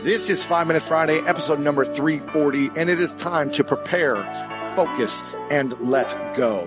This is 5 Minute Friday, episode number 340, and it is time to prepare, focus, and let go.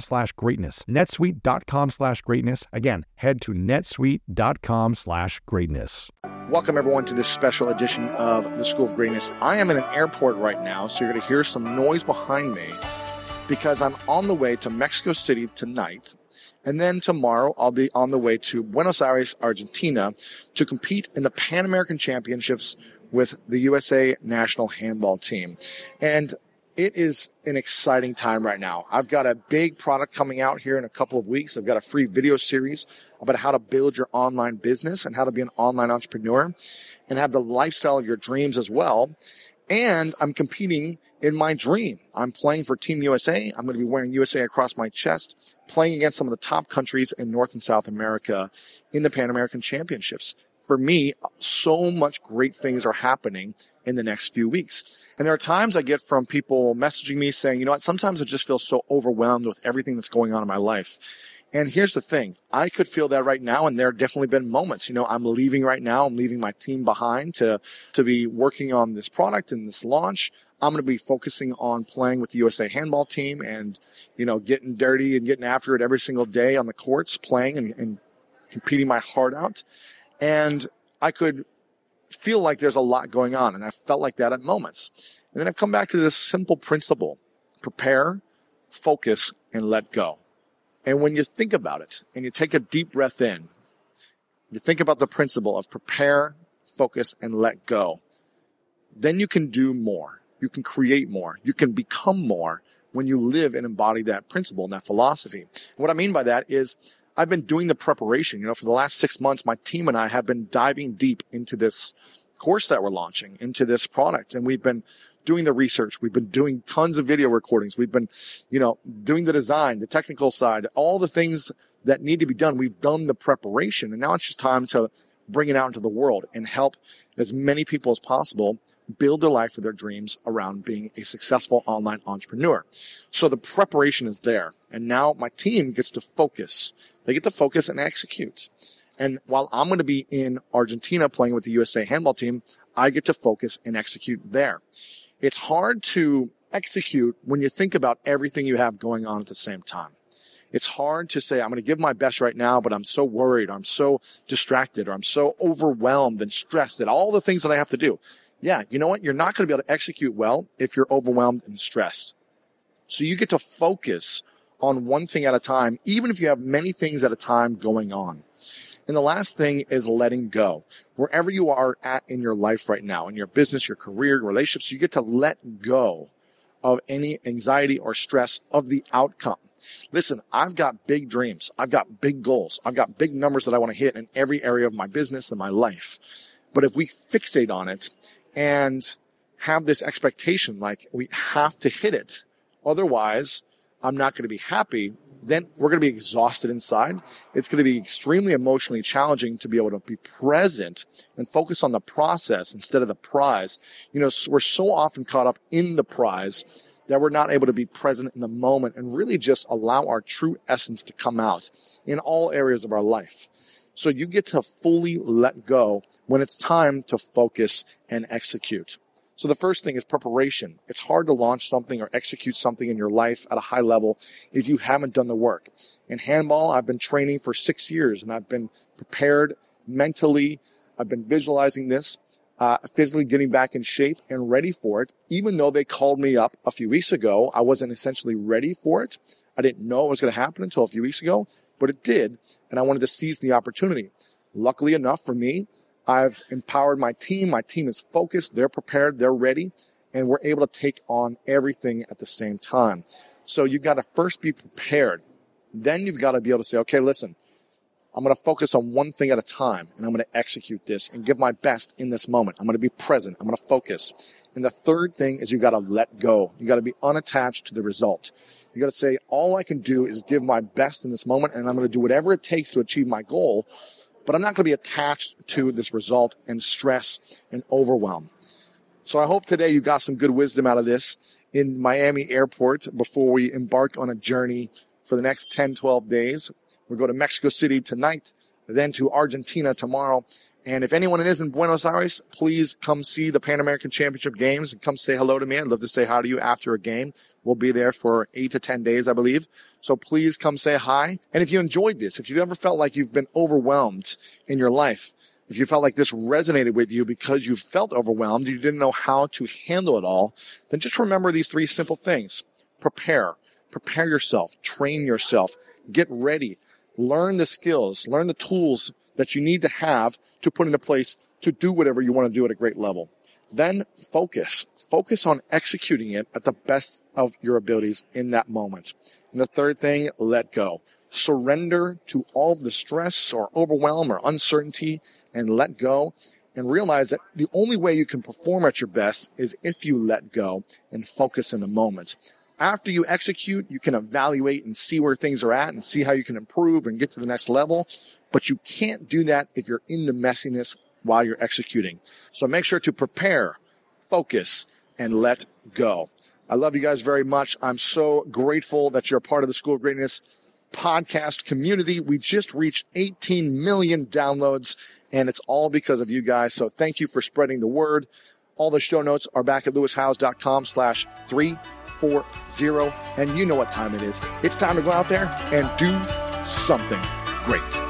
slash greatness. netsuite.com slash greatness. Again, head to netsuite.com slash greatness. Welcome, everyone, to this special edition of the School of Greatness. I am in an airport right now, so you're going to hear some noise behind me because I'm on the way to Mexico City tonight. And then tomorrow, I'll be on the way to Buenos Aires, Argentina to compete in the Pan American Championships with the USA national handball team. And it is an exciting time right now. I've got a big product coming out here in a couple of weeks. I've got a free video series about how to build your online business and how to be an online entrepreneur and have the lifestyle of your dreams as well. And I'm competing in my dream. I'm playing for Team USA. I'm going to be wearing USA across my chest, playing against some of the top countries in North and South America in the Pan American Championships for me, so much great things are happening in the next few weeks. And there are times I get from people messaging me saying, you know what, sometimes I just feel so overwhelmed with everything that's going on in my life. And here's the thing. I could feel that right now. And there have definitely been moments, you know, I'm leaving right now. I'm leaving my team behind to, to be working on this product and this launch. I'm going to be focusing on playing with the USA handball team and, you know, getting dirty and getting after it every single day on the courts, playing and, and competing my heart out. And I could feel like there's a lot going on. And I felt like that at moments. And then I've come back to this simple principle. Prepare, focus, and let go. And when you think about it and you take a deep breath in, you think about the principle of prepare, focus, and let go. Then you can do more. You can create more. You can become more when you live and embody that principle and that philosophy. And what I mean by that is I've been doing the preparation. You know, for the last six months, my team and I have been diving deep into this course that we're launching, into this product. And we've been doing the research. We've been doing tons of video recordings. We've been, you know, doing the design, the technical side, all the things that need to be done. We've done the preparation and now it's just time to bring it out into the world and help as many people as possible build their life for their dreams around being a successful online entrepreneur. So the preparation is there. And now my team gets to focus. They get to focus and execute. And while I'm going to be in Argentina playing with the USA handball team, I get to focus and execute there. It's hard to execute when you think about everything you have going on at the same time. It's hard to say, I'm going to give my best right now, but I'm so worried, or I'm so distracted, or I'm so overwhelmed and stressed at all the things that I have to do. Yeah, you know what? You're not going to be able to execute well if you're overwhelmed and stressed. So you get to focus on one thing at a time, even if you have many things at a time going on. And the last thing is letting go. Wherever you are at in your life right now, in your business, your career, your relationships, you get to let go of any anxiety or stress of the outcome. Listen, I've got big dreams. I've got big goals. I've got big numbers that I want to hit in every area of my business and my life. But if we fixate on it and have this expectation like we have to hit it, otherwise I'm not going to be happy, then we're going to be exhausted inside. It's going to be extremely emotionally challenging to be able to be present and focus on the process instead of the prize. You know, we're so often caught up in the prize that we're not able to be present in the moment and really just allow our true essence to come out in all areas of our life. So you get to fully let go when it's time to focus and execute. So the first thing is preparation. It's hard to launch something or execute something in your life at a high level if you haven't done the work. In handball, I've been training for six years and I've been prepared mentally. I've been visualizing this, uh, physically getting back in shape and ready for it. Even though they called me up a few weeks ago, I wasn't essentially ready for it. I didn't know it was going to happen until a few weeks ago, but it did. And I wanted to seize the opportunity. Luckily enough for me, I've empowered my team. My team is focused. They're prepared. They're ready. And we're able to take on everything at the same time. So you've got to first be prepared. Then you've got to be able to say, okay, listen, I'm going to focus on one thing at a time and I'm going to execute this and give my best in this moment. I'm going to be present. I'm going to focus. And the third thing is you got to let go. You got to be unattached to the result. You got to say, all I can do is give my best in this moment and I'm going to do whatever it takes to achieve my goal but I'm not going to be attached to this result and stress and overwhelm. So I hope today you got some good wisdom out of this in Miami airport before we embark on a journey for the next 10, 12 days. We'll go to Mexico City tonight, then to Argentina tomorrow. And if anyone is in Buenos Aires, please come see the Pan American Championship games and come say hello to me. I'd love to say hi to you after a game. We'll be there for eight to 10 days, I believe. So please come say hi. And if you enjoyed this, if you've ever felt like you've been overwhelmed in your life, if you felt like this resonated with you because you felt overwhelmed, you didn't know how to handle it all, then just remember these three simple things. Prepare. Prepare yourself. Train yourself. Get ready. Learn the skills. Learn the tools that you need to have to put into place to do whatever you want to do at a great level. Then focus. Focus on executing it at the best of your abilities in that moment. And the third thing, let go. Surrender to all the stress or overwhelm or uncertainty and let go and realize that the only way you can perform at your best is if you let go and focus in the moment. After you execute, you can evaluate and see where things are at and see how you can improve and get to the next level. But you can't do that if you're in the messiness while you're executing. So make sure to prepare, focus, and let go. I love you guys very much. I'm so grateful that you're a part of the School of Greatness podcast community. We just reached 18 million downloads and it's all because of you guys. So thank you for spreading the word. All the show notes are back at lewishowes.com slash 340. And you know what time it is. It's time to go out there and do something great.